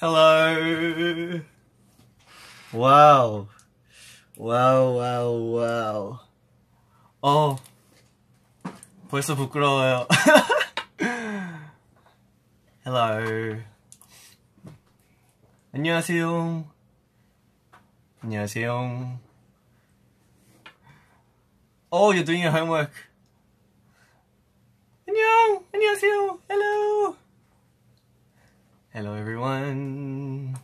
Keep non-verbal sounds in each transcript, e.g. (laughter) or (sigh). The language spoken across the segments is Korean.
Hello. 와우. 와우, 와우, 와우. 어, 벌써 부끄러워요. Hello. 안녕하세요. 안녕하세요. Oh, you're doing your homework. 안녕. 안녕하세요. Hello. Hello, everyone.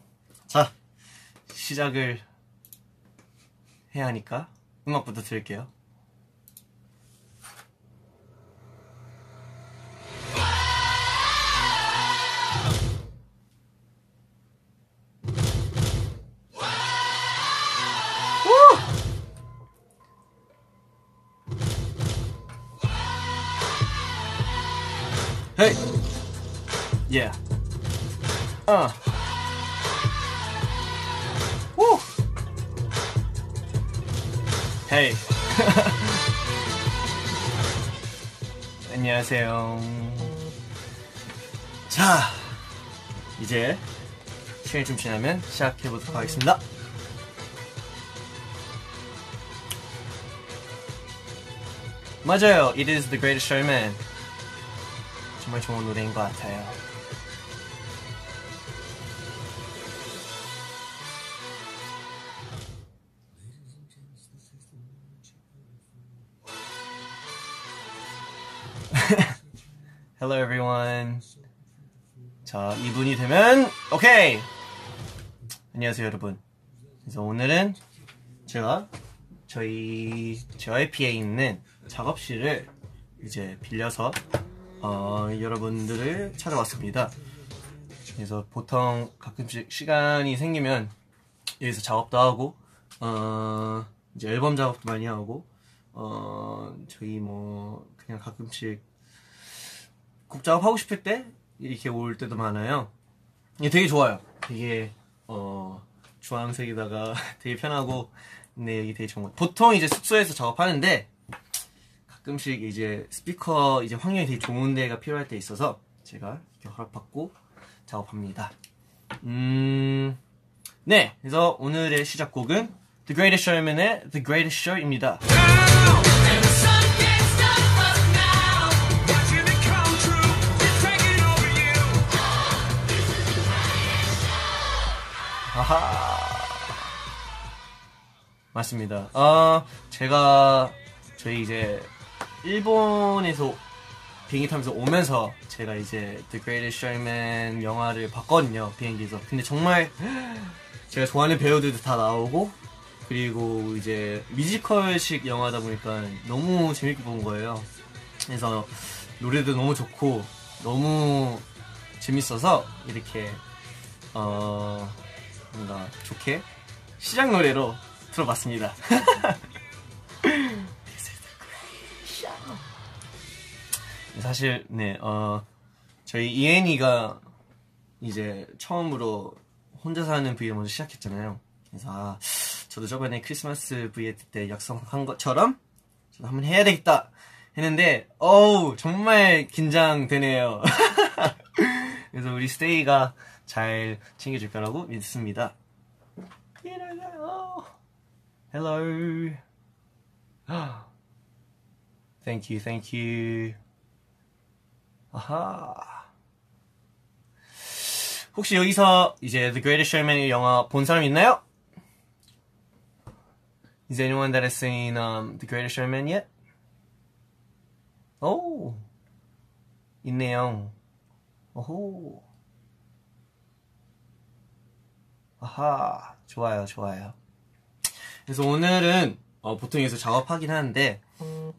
자, 시작을 해야 하니까 음악부터 들을게요. Hey. Yeah. Uh. Woo. Hey. 안녕하세요. 자, 이제 시간이 좀 지나면 시작해 보도록 하겠습니다. 맞아요. It is the greatest showman. 정말 좋은 노래인 것 같아요. (laughs) Hello everyone. 자, 2분이 되면 오케이. 안녕하세요 여러분. 그래서 오늘은 제가 저희 저의 피에 있는 작업실을 이제 빌려서 어, 여러분들을 찾아왔습니다. 그래서 보통 가끔씩 시간이 생기면 여기서 작업도 하고 어, 이제 앨범 작업도 많이 하고 어, 저희 뭐 그냥 가끔씩 곡 작업하고 싶을 때 이렇게 올 때도 많아요. 이게 되게 좋아요. 되게 어, 주황색에다가 (laughs) 되게 편하고 근데 여기 되게 좋은 거. 보통 이제 숙소에서 작업하는데 가끔씩 이제 스피커 이제 환경이 되게 좋은 데가 필요할 때 있어서 제가 이렇게 허락받고 작업합니다. 음, 네. 그래서 오늘의 시작곡은 The Greatest Showman의 The Greatest Show입니다. 아하. 맞습니다. 어, 제가 저희 이제 일본에서 비행기 타면서 오면서 제가 이제 The Greatest Showman 영화를 봤거든요 비행기에서. 근데 정말 제가 좋아하는 배우들도 다 나오고 그리고 이제 뮤지컬식 영화다 보니까 너무 재밌게 본 거예요. 그래서 노래도 너무 좋고 너무 재밌어서 이렇게 어 뭔가 좋게 시작 노래로 들어봤습니다 (laughs) 사실 네 어, 저희 이엔이가 이제 처음으로 혼자 사는 V를 먼저 시작했잖아요. 그래서 아, 저도 저번에 크리스마스 V 때 약속한 것처럼 저도 한번 해야 되겠다 했는데 어우 정말 긴장되네요. (laughs) 그래서 우리 스테이가 잘 챙겨줄 거라고 믿습니다. Hello. (gasps) Thank you, thank you. 아하. 혹시 여기서 이제 The Greatest Showman 영화 본 사람 있나요? Is anyone that has seen um, The Greatest Showman yet? 오, 있네요. 오호. 아하, 좋아요, 좋아요. 그래서 오늘은 어, 보통 여기서 작업하긴 하는데,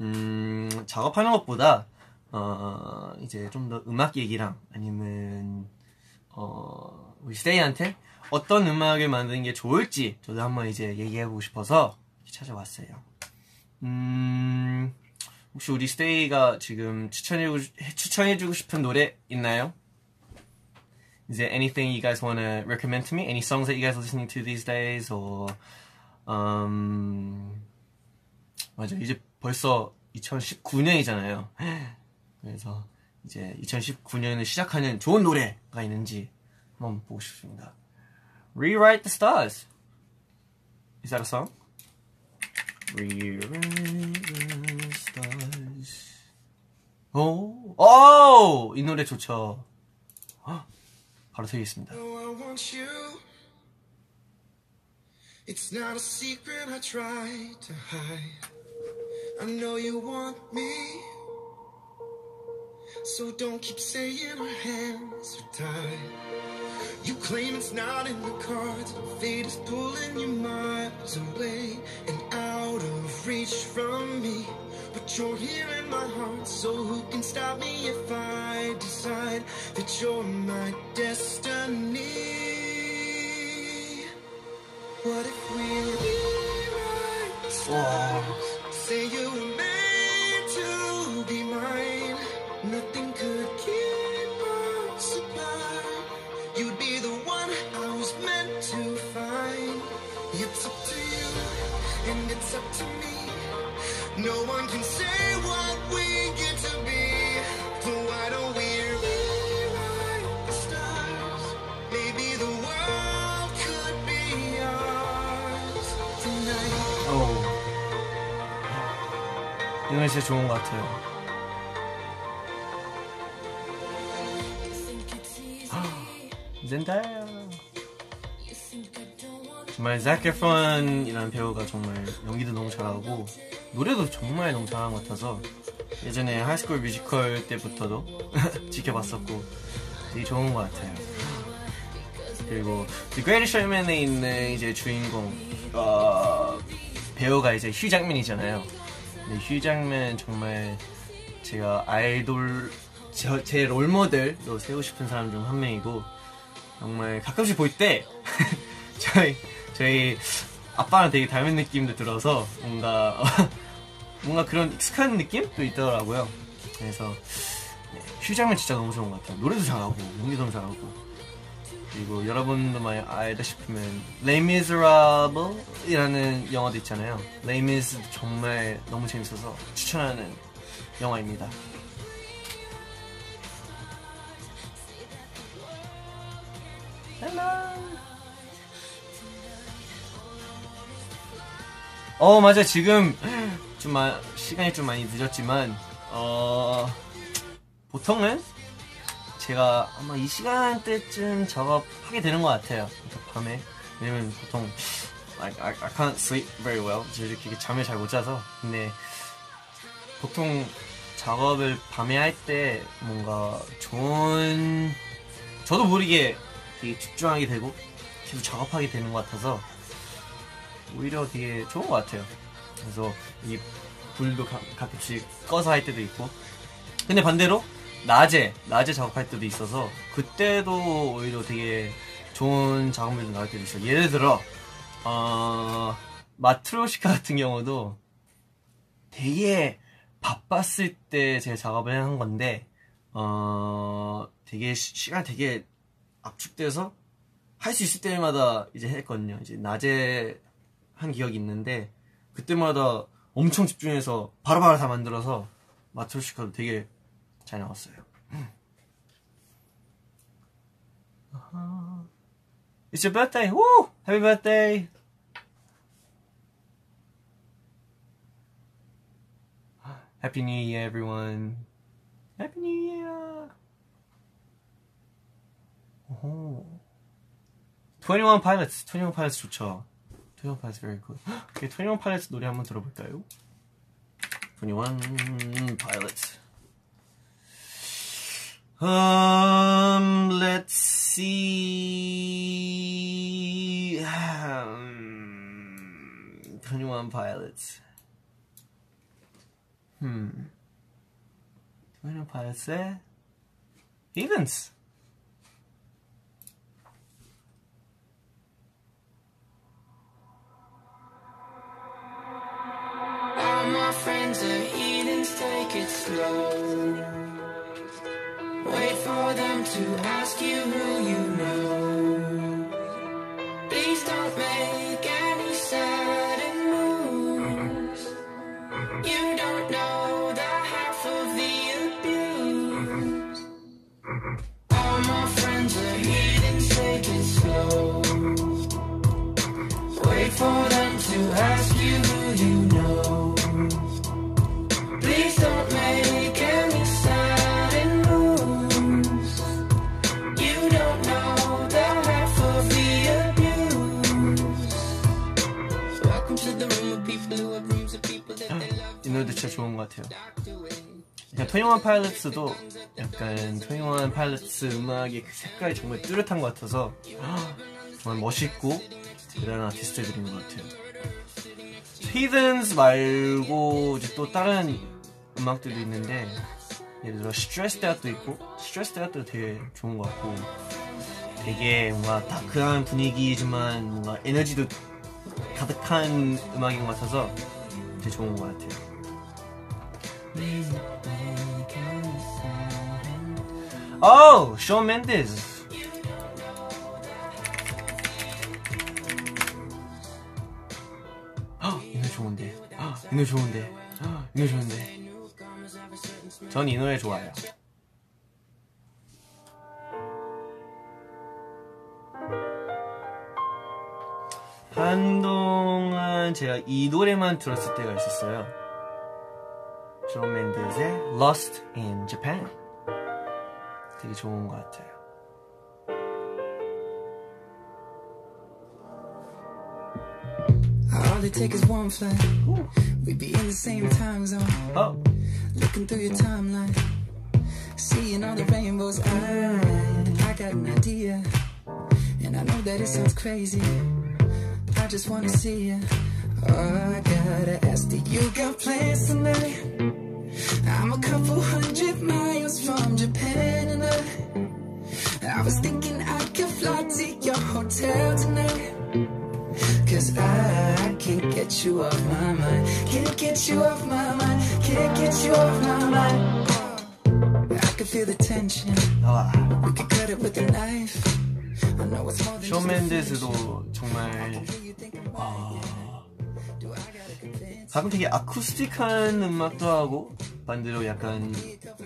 음, 작업하는 것보다 어, 이제 좀 더 음악 얘기랑 아니면 어, 우리 스테이한테 어떤 음악을 만드는 게 좋을지 저도 한번 이제 얘기해보고 싶어서 찾아왔어요. 음, 혹시 우리 스테이가 지금 추천해주고, 추천해주고 싶은 노래 있나요? Is there anything you guys want to recommend to me? Any songs that you guys are listening to these days? Or, um, 맞아. 이제 벌써 2019년이잖아요. 그래서 이제 2019년을 시작하는 좋은 노래가 있는지 한번 보고 싶습니다. Rewrite the Stars. Is that a song? Rewrite the Stars. 오, 오! 이 노래 좋죠. 헉, 바로 you. It's not a secret I try to hide. I know you want me. So don't keep saying our hands are tied. You claim it's not in the cards. but Fate is pulling you miles away and out of reach from me. But you're here in my heart, so who can stop me if I decide that you're my destiny? What if we rewrite 이 노래 진짜 좋은 것 같아요. Zendaya. 정말 Zac Efron이라는 배우가 정말 연기도 너무 잘하고 노래도 정말 너무 잘하는 것 같아서 예전에 High School Musical 때부터도 (laughs) 지켜봤었고 되게 좋은 것 같아요. 그리고 The Greatest Showman에 있는 이제 주인공 어, 배우가 이제 휴 장면이잖아요. 근데 휴 장면 정말 제가 아이돌 저- 제 롤모델로 세우고 싶은 사람 중 한 명이고 정말 가끔씩 볼 때 (laughs) 저희 저희 아빠랑 되게 닮은 느낌도 들어서 뭔가 (laughs) 뭔가 그런 익숙한 느낌도 있더라고요. 그래서 네, 휴 장면 진짜 너무 좋은 것 같아요. 노래도 잘하고 연기도 너무 잘하고 그리고 여러분도 많이 알다 싶으면 Les Miserable이라는 영화도 있잖아요. Les Mis 정말 너무 재밌어서 추천하는 영화입니다. 어 맞아 지금 좀 마- 시간이 좀 많이 늦었지만 어 보통은 제가 아마 이 시간대쯤 작업하게 되는 것 같아요. 밤에 왜냐면 보통 I, I, I can't sleep very well. 저 이렇게 잠을 잘 못 자서 근데 보통 작업을 밤에 할 때 뭔가 좋은 저도 모르게 되게 집중하게 되고 계속 작업하게 되는 것 같아서 오히려 되게 좋은 것 같아요. 그래서 이 불도 가, 가끔씩 꺼서 할 때도 있고 근데 반대로 낮에 낮에 작업할 때도 있어서 그때도 오히려 되게 좋은 작업물도 나올 때도 있어요. 예를 들어 어, 마트로시카 같은 경우도 되게 바빴을 때 제가 작업을 한 건데 어 되게 시, 시간 되게 압축돼서 할 수 있을 때마다 이제 했거든요. 이제 낮에 한 기억이 있는데 그때마다 엄청 집중해서 바로바로 다 만들어서 마트로시카도 되게 잘 나왔어요. It's your birthday! Woo! Happy birthday! Happy New Year, everyone! Happy New Year! 오호. 21 Pilots, 21 Pilots 좋죠. 21 Pilots very good. 오케이, 21 Pilots 노래 한번 들어볼까요? 21 Pilots. Um, let's see. Um, (sighs) 21 Pilots. Hmm. 21 Pilots의 Heathens. All my friends are heathens, take it slow. Wait for them to ask you (laughs) 이 노래도 진짜 좋은 것 같아요. 그냥 Twenty One Pilots도 약간 Twenty One Pilots 음악의 그 색깔이 정말 뚜렷한 것 같아서 (gasps) 정말 멋있고 대단한 아티스트들인 것 같아요. Heathens 말고 이제 또 다른 음악들도 있는데 예를 들어 Stressed Out도 있고 Stressed Out도 되게 좋은 것 같고 되게 뭔가 dark한 분위기지만 뭔가 에너지도 가득한 음악인 것 같아서 되게 좋은 것 같아요. Shawn Mendes. 헉, 이 노래 좋은데. 헉, 이 노래 좋은데. 헉, 이 노래 좋은데. 전 이 노래 좋아요. 한동안 제가 이 노래만 들었을 때가 있었어요. 존 맨드스의 Lost in Japan. 되게 좋은 것 같아요. All it takes is one flight. We'd be in the same time zone. 어, Looking through your timeline. Seeing all the rainbows. I, I got an idea. And I know that it sounds crazy. I just wanna see you. Oh, I gotta ask, do you got plans tonight? I'm a couple hundred miles from Japan and I, I was thinking I could fly to your hotel tonight. Cause I can't get you off my mind. Can't get you off my mind. Can't get you off my mind. I can feel the tension. 나와. We could cut it with a knife. 쇼 맨데스도 정말 아, convince 가끔 되게 아쿠스틱한 음악도 하고 반대로 약간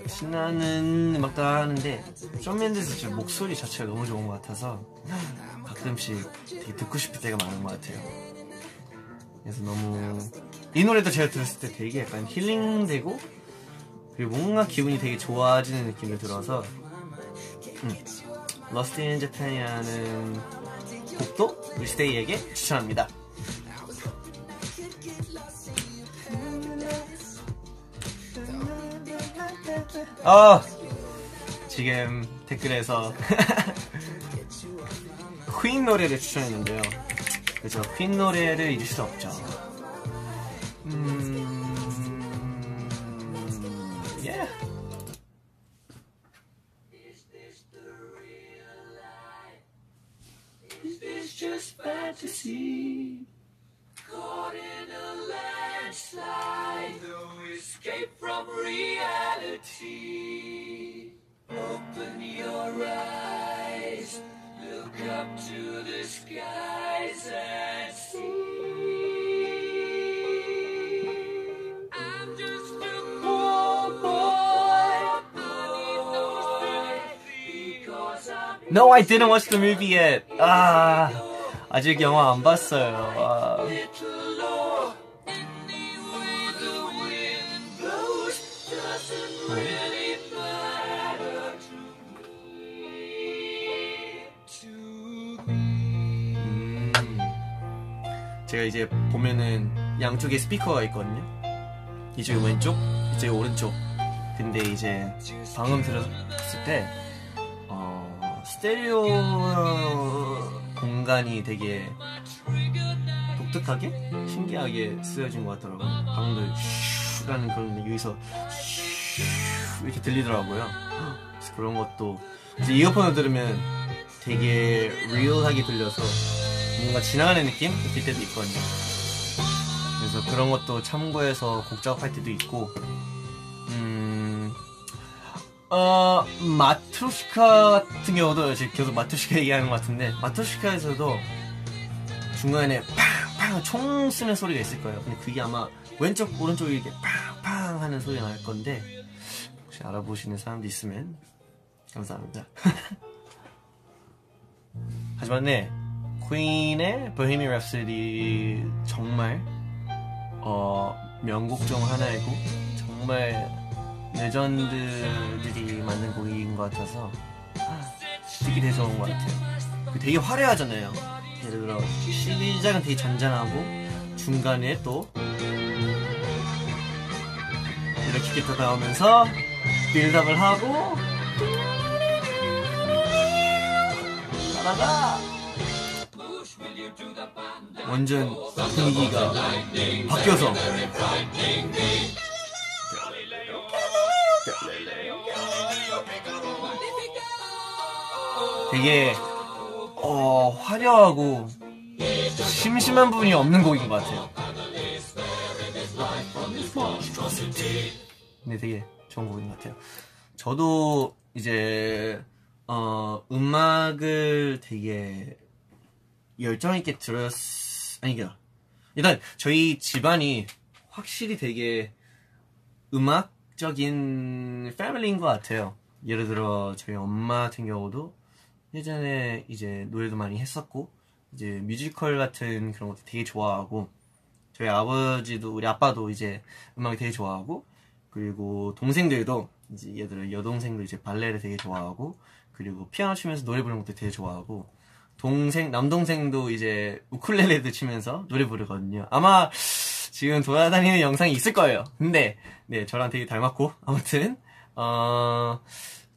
신나는 음악도 하는데 쇼 맨데스 진짜 목소리 자체가 너무 좋은 것 같아서 가끔씩 되게 듣고 싶을 때가 많은 것 같아요. 그래서 너무 이 노래도 제가 들었을 때 되게 약간 힐링되고 그리고 뭔가 기분이 되게 좋아지는 느낌이 들어서 음, Lost in Japan이라는 곡도 우리 스테이에게 추천합니다. 아 지금 댓글에서 (laughs) 퀸 노래를 추천했는데요. 그죠? 퀸 노래를 잊을 수 없죠. Just fantasy? Caught in a landslide, no escape from reality. Open your eyes, look up to the skies and see. I'm just a poor boy, I'm No, I didn't watch the movie yet. 아, 아직 영화 안 봤어요. 아. 음, 제가 이제 보면은 양쪽에 스피커가 있거든요. 이쪽이 왼쪽, 이쪽이 오른쪽. 근데 이제 방금 들었을 때 어, 스테레오 공간이 되게 독특하게 신기하게 쓰여진 것 같더라고요. 방금도 슈라는 그런 여기서 슈 이렇게 들리더라고요. 그래서 그런 것도 이제 이어폰을 들으면 되게 리얼하게 들려서 뭔가 지나가는 느낌 들 때도 있거든요. 그래서 그런 것도 참고해서 곡 작업할 때도 있고, 음, 어, 마트로시카 같은 경우도 계속 마트로시카 얘기하는 것 같은데, 마트로시카에서도 중간에 팡팡 총 쓰는 소리가 있을 거예요. 근데 그게 아마 왼쪽, 오른쪽 이렇게 팡팡 하는 소리가 날 건데, 혹시 알아보시는 사람도 있으면 감사합니다. (laughs) 하지만 네, 퀸의 보헤미안 랩소디 정말 어 명곡 중 하나이고 정말 레전드들이 만든 곡인 것 같아서 듣기 되게 좋은 것 같아요. 그 되게 화려하잖아요. 예를 들어 시작은 되게 잔잔하고 중간에 또 이렇게 기타 나오면서 빌드업을 하고 하다가 완전 분위기가 바뀌어서 되게 어, 화려하고 심심한 부분이 없는 곡인 것 같아요. 근데 되게 좋은 곡인 것 같아요. 저도 이제 어, 음악을 되게 열정 있게 들었 아니 그 일단 저희 집안이 확실히 되게 음악적인 패밀리인 것 같아요. 예를 들어 저희 엄마 같은 경우도 예전에 이제 노래도 많이 했었고 이제 뮤지컬 같은 그런 것도 되게 좋아하고 저희 아버지도 우리 아빠도 이제 음악을 되게 좋아하고 그리고 동생들도 이제 얘들 여동생도 이제 발레를 되게 좋아하고 그리고 피아노 치면서 노래 부르는 것도 되게 좋아하고 동생 남동생도 이제 우쿨렐레도 치면서 노래 부르거든요. 아마 지금 돌아다니는 영상이 있을 거예요. 근데 네 저랑 되게 닮았고 아무튼 어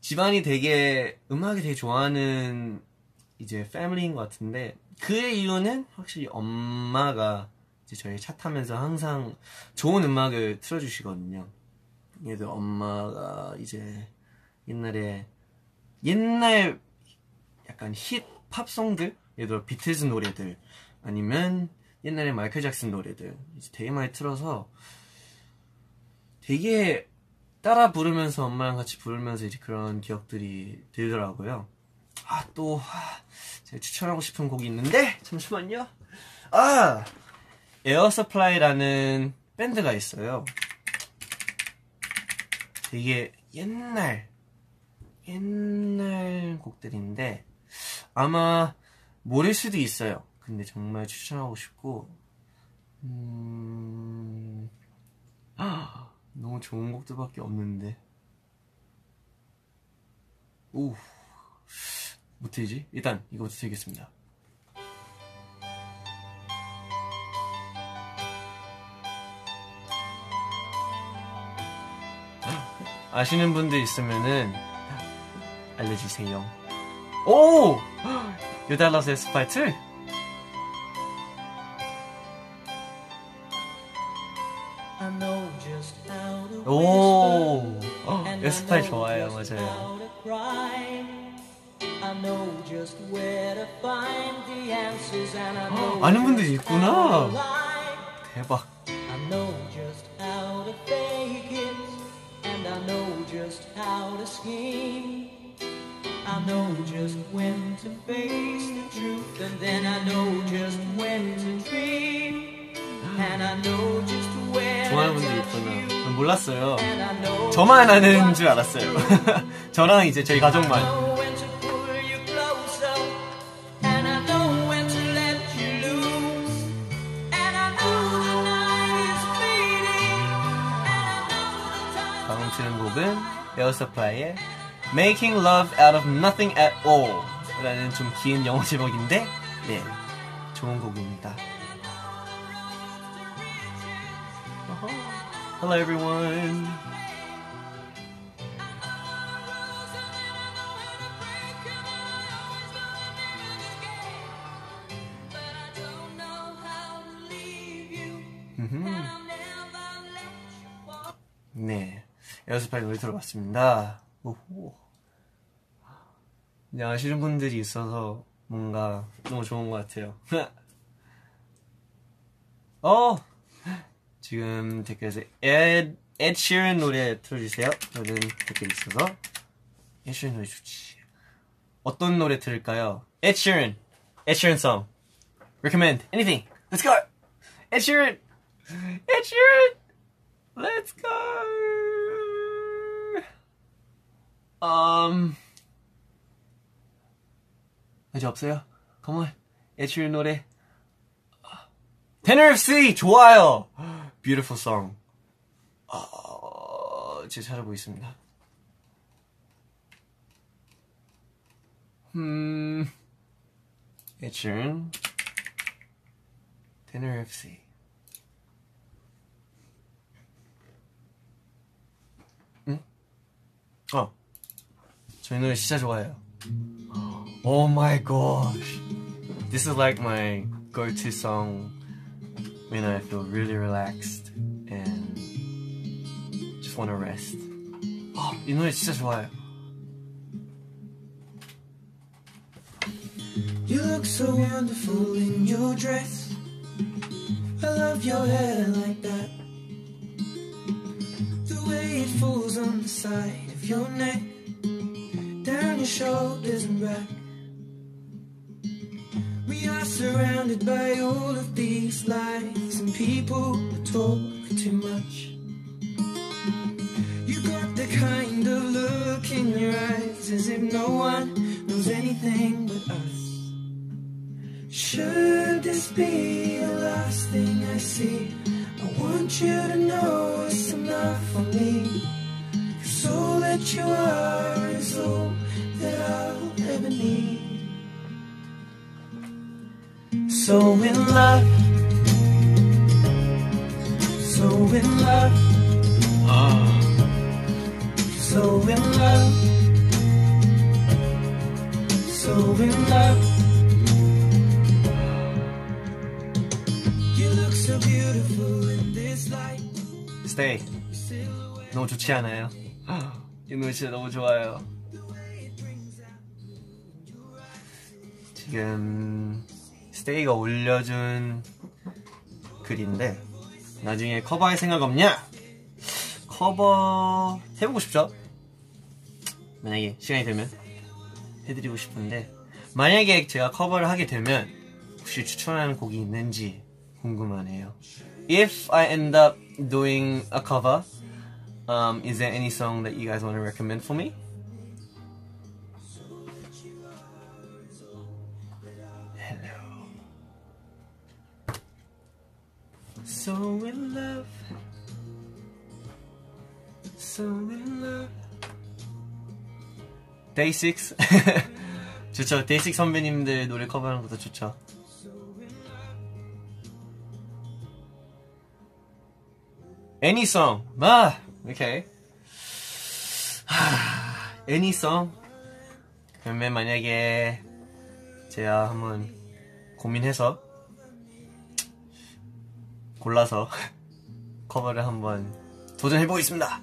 집안이 되게 음악이 되게 좋아하는 이제 패밀리인 것 같은데 그의 이유는 확실히 엄마가 이제 저희 차 타면서 항상 좋은 음악을 틀어주시거든요. 들어 엄마가 이제 옛날에 옛날 약간 힙 팝송들 예를 들어 비틀즈 노래들 아니면 옛날에 마이클 잭슨 노래들 이제 되게 많이 틀어서 되게 따라 부르면서 엄마랑 같이 부르면서 이제 그런 기억들이 들더라고요. 아, 또, 아, 제가 추천하고 싶은 곡이 있는데, 잠시만요. 아! Air Supply라는 밴드가 있어요. 되게 옛날, 옛날 곡들인데, 아마 모를 수도 있어요. 근데 정말 추천하고 싶고, 음, 아, 너무 좋은 곡들밖에 없는데. 오, 못해지? 일단 이거부터 드리겠습니다. 아시는 분들 있으면은 알려주세요. 오! (gasps) 유달라스 에스파이트? 오! 어, 좋아해요, just 맞아요. know 아는 분들이 just 있구나. 대박. I know just how to fake it, and I know just how to scheme. I know just when to face the truth, and then I know just when to dream. And I know just where 좋아하는 to 몰랐어요. 저만 아는 줄 알았어요. 저랑 이제 저희 가족만. 다음 치는 곡은 에어서프라이의 Making Love Out of Nothing at All 라는 좀 긴 영어 제목인데 네 좋은 곡입니다 어허. Hello everyone 음흠. 네 에어서프라이 노래 들어봤습니다 오호. 이제 아시는 분들이 있어서 뭔가 너무 좋은 것 같아요. (laughs) 어! 지금 댓글에서 ed, Ed Sheeran 노래 틀어주세요. 저는 댓글 있어서 Ed Sheeran 노래 좋지. 어떤 노래 들을까요? Ed Sheeran, Ed Sheeran song. Recommend anything. Let's go. Ed Sheeran, Ed Sheeran. Let's go. Um. 이제 없어요? Come on. 에취런 노래. Tenor Sea 좋아요. Beautiful song. 어, 제가 찾아보겠습니다. 음, 에취런 Tenor of Sea. 응? 어, 저이 노래 진짜 좋아해요. Oh my gosh. This is like my go-to song you know, I feel really relaxed and just want to rest. Oh, you know, it's just why. You look so wonderful in your dress. I love your hair like that. The way it falls on the side of your neck, down your shoulders and back. Surrounded by all of these lies and people who talk too much. You got the kind of look in your eyes as if no one knows anything but us. Should this be the last thing I see? I want you to know it's enough for me. Cause all that you are is all that I'll ever need. So in love, so in love, so in love, so in love. You look so beautiful in this light. Stay. 너무 좋지 않아요? 이 노래 진짜 너무 좋아요. 지금 스테이가 올려준 글인데 나중에 커버할 생각 없냐? 커버 해보고 싶죠? 만약에 시간이 되면 해드리고 싶은데 만약에 제가 커버를 하게 되면 혹시 추천하는 곡이 있는지 궁금하네요. If I end up doing a cover, um, is there any song that you guys want to recommend for me? So in love. So in love. 데이식스 (laughs) 좋죠. 데이식스 선배님들 노래 커버하는 것도 좋죠. Any song. 아, 오케이. 하, (sighs) any song. 그러면 만약에 제가 한번 고민해서 골라서 (laughs) 커버를 한번 도전해 보겠습니다.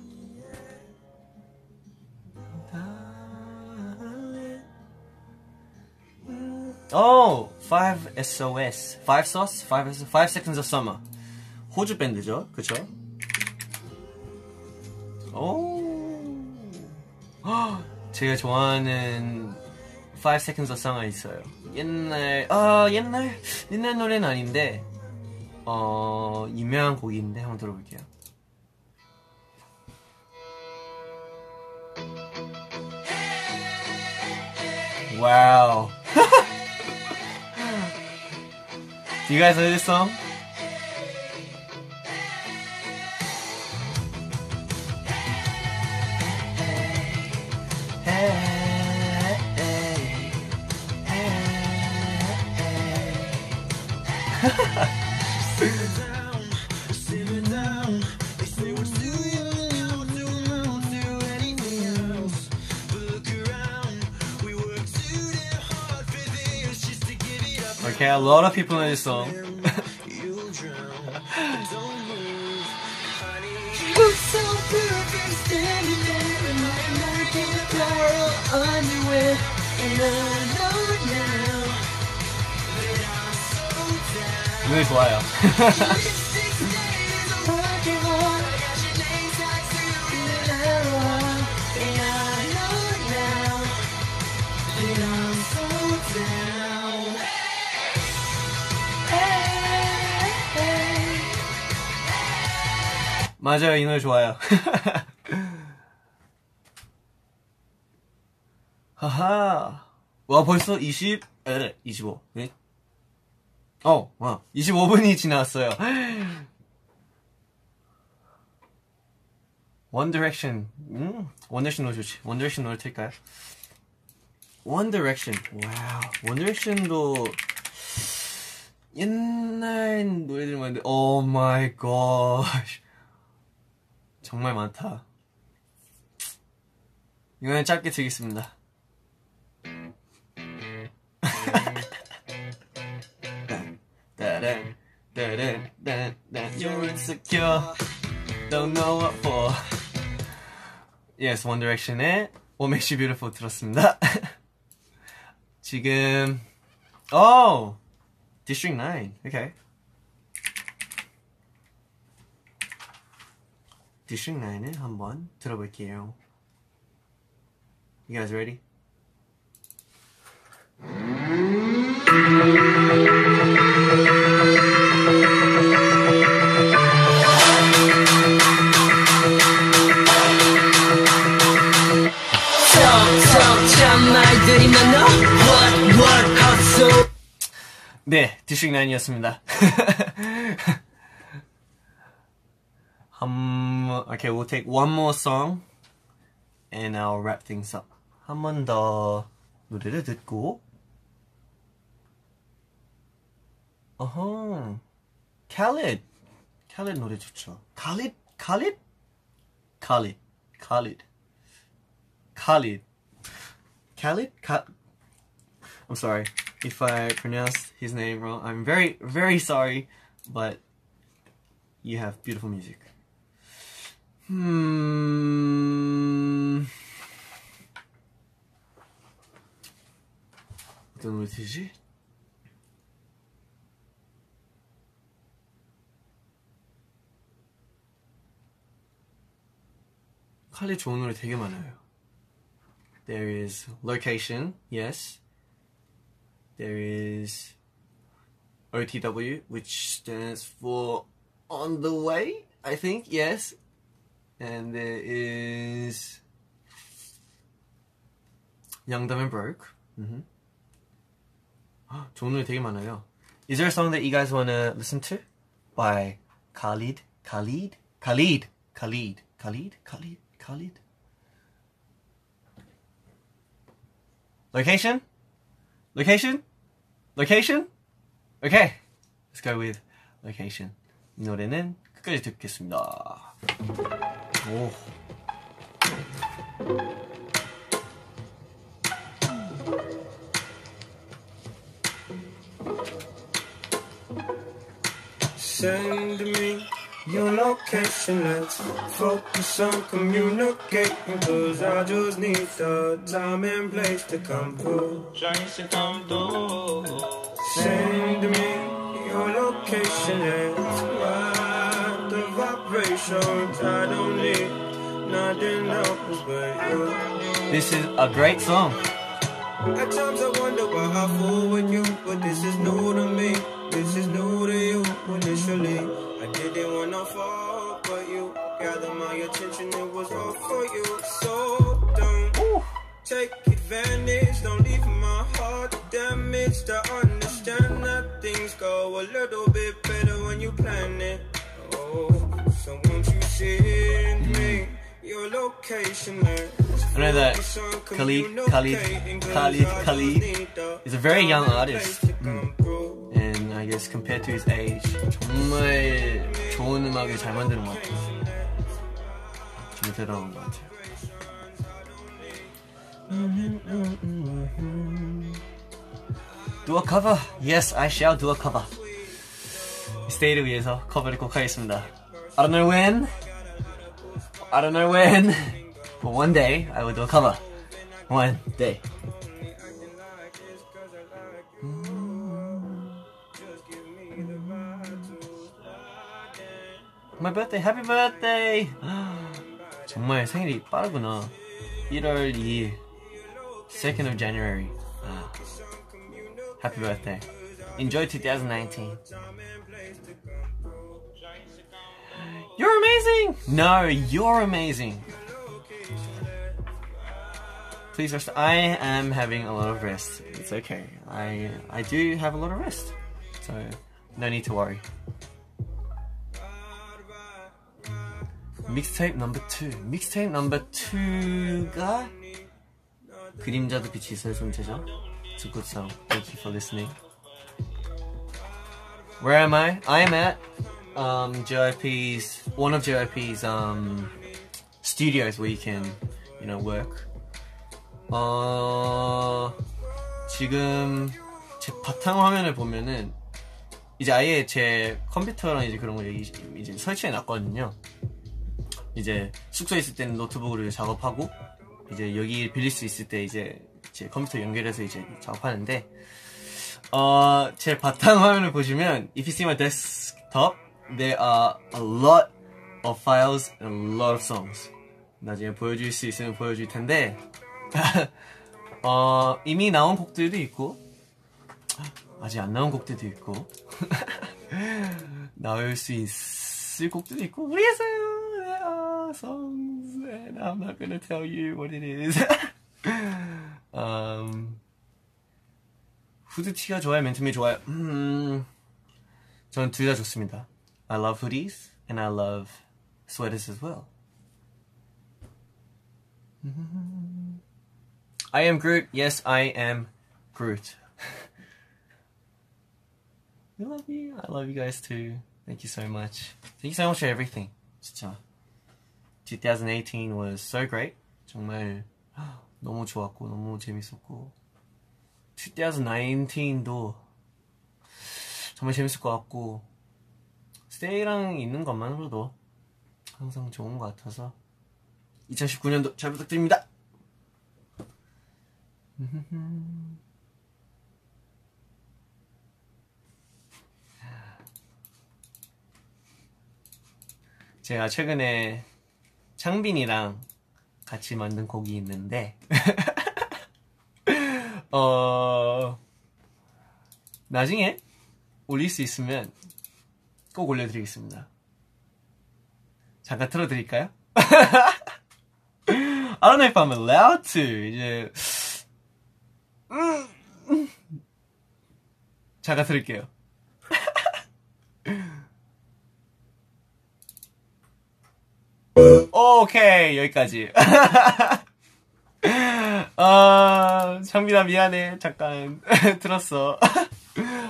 오, 5 SOS, 5 Sauce, 5 S, 5 Seconds of Summer. 호주 밴드죠, 그쵸? 오, 헉, (gasps) 제가 좋아하는 5 Seconds of Summer 있어요. 옛날, 아 옛날 옛날 노래는 아닌데, 어 유명한 곡인데 한번 들어볼게요. 와우. This song? Okay, a lot of people know this song. (laughs) You'll drown. (laughs) 맞아요, 이 노래 좋아요. 하하. 와, 벌써 20, 에, 25. 네? 어, 와, 25분이 지났어요. One Direction, 음, One Direction 노래 좋지. One Direction 노래 틀까요? One Direction, 와우, One Direction도 옛날 노래들 많은데, Oh my gosh, 정말 많다. 이거는 짧게 드리겠습니다. 따란, 따란, 따란. You're insecure, don't know what for. Yes, One Direction의 What Makes You Beautiful 들었습니다. 지금, oh, District 9, okay. District 9을 한번 들어볼게요. You guys ready? 네, 디스트릭 9이었습니다. um, okay, we'll take one more song and I'll wrap things up. 한 번 더 노래를 듣고 어허 Khalid Khalid 노래 좋죠. Khalid Khalid Khalid Khalid Khalid Khalid Ka- I'm sorry if I pronounced his name wrong. I'm very, very sorry, but you have beautiful music. Hmm. 어떤 노래 되지? 칼리 좋은 노래 되게 많아요. There is location, yes. There is OTW, which stands for on the way, I think, yes. And there is Young Dumb and Broke. hmm 좋은 노래 되게 많아요. Is there a song that you guys want to listen to? By Khalid? Khalid? Khalid? Khalid? Khalid? Khalid? Khalid? Location? Location? Location? Okay. Let's go with location. 이 노래는 끝까지 듣겠습니다. 오. Send me your location. Let's focus on communicating. Cause I just need the time and place to come through. Send me your location. Let's This is a great song. At times I wonder why I fool with you, but this is new to me. This is new to you initially. I didn't wanna fall, but you gathered my attention. It was all for you. So don't take advantage. Don't leave my heart damaged. I understand that things go a little bit better when you plan it. I know that Khalid, Khalid, Khalid, Khalid is a very young artist. And I guess compared to his age, 정말 좋은 음악을 잘 만드는 것 같아요. 정말 대단한 것 같아요. Do a cover? Yes, I shall do a cover. 스테이를 위해서 커버를 꼭 하겠습니다. I don't know when. I don't know when. But one day I will do a cover. One day. My birthday, happy birthday! (gasps) 정말 생일이 빠르구나. 1월 2일, 2nd of January. 아, happy birthday. Enjoy 2019. You're amazing! No, you're amazing. Please rest. I am having a lot of rest. It's okay. I I do have a lot of rest. So no need to worry. 믹스테이프 넘버 2. 믹스테이프 넘버 2가 그림자도 빛이 있어요 존재죠. It's a good song. Thank you for listening. Where am I? I'm at um, JYP's one of JYP's um, studios where you can, you know, work. 어 지금 제 바탕 화면을 보면은 이제 아예 제 컴퓨터랑 이제 그런 걸 이제 설치해 놨거든요. 이제 숙소에 있을 때는 노트북으로 작업하고 이제 여기 빌릴 수 있을 때 이제 제 컴퓨터 연결해서 이제 작업하는데 어, 제 바탕 화면을 보시면 see my desktop there are a lot of files and a lot of songs 나중에 보여줄 수 있으면 보여줄 텐데 어, 이미 나온 곡들도 있고 아직 안 나온 곡들도 있고 나올 수 있을 곡들도 있고 모르겠어요 There are songs and I'm not gonna tell you what it is um, 후드티가 좋아요? 맨투맨이 좋아요? 음, 저는 둘다 좋습니다. I love hoodies and I love sweaters as well. I am Groot. Yes, I am Groot. (laughs) I love you. I love you guys too. Thank you so much. Thank you so much for everything. 진짜. 2018 was so great. 정말 (gasps) 너무 좋았고 너무 재밌었고 2019도 정말 재밌을 것 같고 스테이랑 있는 것만으로도 항상 좋은 것 같아서 2019년도 잘 부탁드립니다. (laughs) 제가 최근에 창빈이랑 같이 만든 곡이 있는데 (laughs) 어 나중에 올릴 수 있으면 꼭 올려드리겠습니다. 잠깐 틀어드릴까요? (laughs) I don't know. 이제 음. 잠깐 들을게요. (laughs) 오케이 여기까지. (laughs) 아 창빈아 미안해 잠깐 들었어.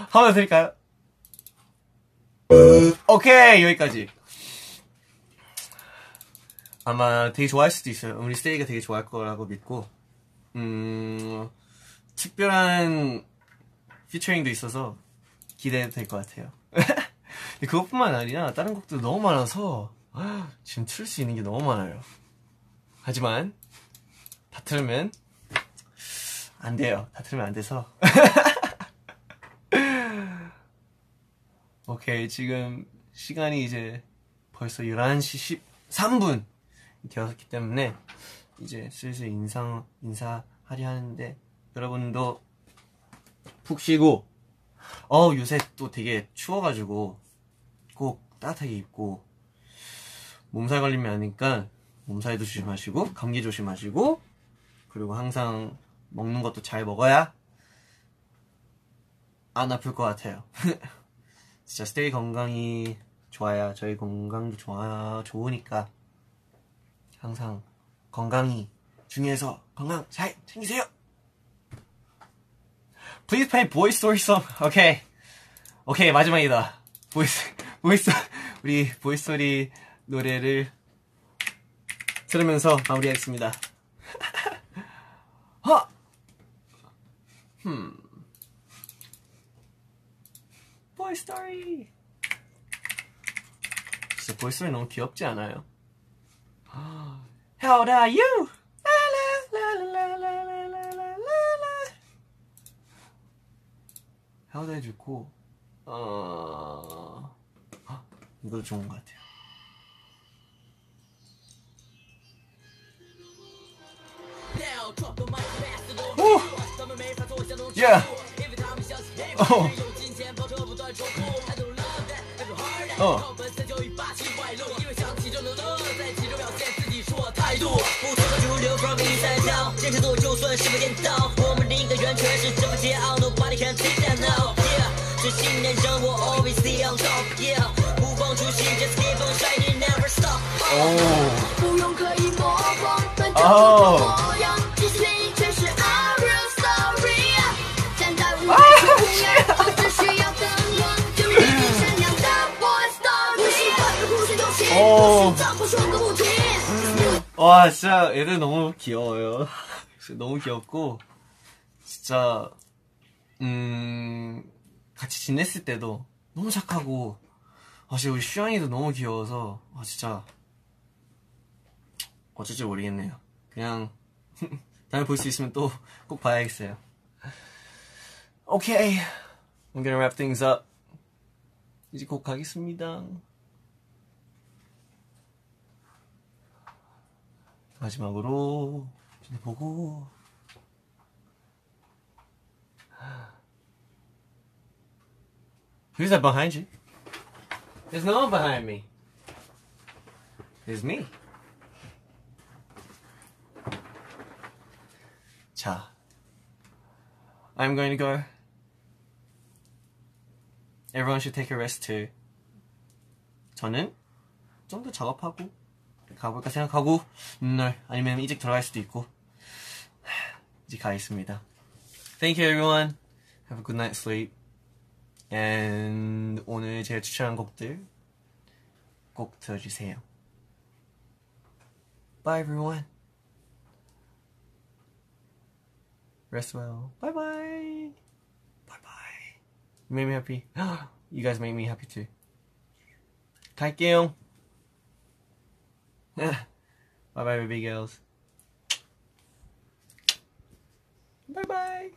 하나 더 드릴까요? 오케이 여기까지. 아마 되게 좋아할 수도 있어요. 우리 스테이가 되게 좋아할 거라고 믿고, 음, 특별한 피처링도 있어서 기대해도 될 것 같아요. (laughs) 그것뿐만 아니라 다른 곡도 너무 많아서 (gasps) 지금 틀 수 있는 게 너무 많아요. 하지만 다 틀면 안 돼요. 다 틀면 안 돼서. (laughs) 오케이 지금 시간이 이제 벌써 11시 13분 되었기 때문에 이제 슬슬 인상 인사하려 하는데 여러분도 푹 쉬고 어 요새 또 되게 추워가지고 꼭 따뜻하게 입고 몸살 걸리면 아니까 몸살도 조심하시고 감기 조심하시고 그리고 항상 먹는 것도 잘 먹어야 안 아플 것 같아요. (laughs) 진짜 스테이 건강이 좋아야 저희 건강도 좋아 좋으니까 항상 건강이 중요해서 건강 잘 챙기세요. Please play Boy Story Song. 오케이. 오케이, 마지막이다. 보이스, 보이스, 우리 보이스토리 노래를 들으면서 마무리하겠습니다. (laughs) 하! 흠. 보이스토리. 진짜 보이스토리 너무 귀엽지 않아요? How old are you? How old are 좋고 어 아, 이것도 좋은 것 같아요. 오! Yeah. 어. 前方车不断重复 오. 와 진짜 애들 너무 귀여워요. (laughs) 너무 귀엽고 진짜 음 같이 지냈을 때도 너무 착하고 아 진짜 우리 슈연이도 너무 귀여워서 아 진짜 어쩔지 모르겠네요. 그냥 (laughs) 다음에 볼 수 있으면 또 꼭 봐야겠어요. 오케이. Okay. I'm gonna wrap things up. 이제 곡 가겠습니다. 마지막으로 좀 보고 Who's that behind you? There's no one behind me. There's me. 자, I'm going to go. Everyone should take a rest too. 저는 좀 더 작업하고 가볼까 생각하고 날 아니면 일찍 들어갈 수도 있고 이제 가겠습니다. Thank you everyone. Have a good night's sleep. And 오늘 제가 추천한 곡들 꼭 들어주세요. Bye everyone. Rest well. Bye bye. Bye bye. You made me happy. You guys make me happy too. 갈게요. (laughs) bye bye, baby girls. Bye bye.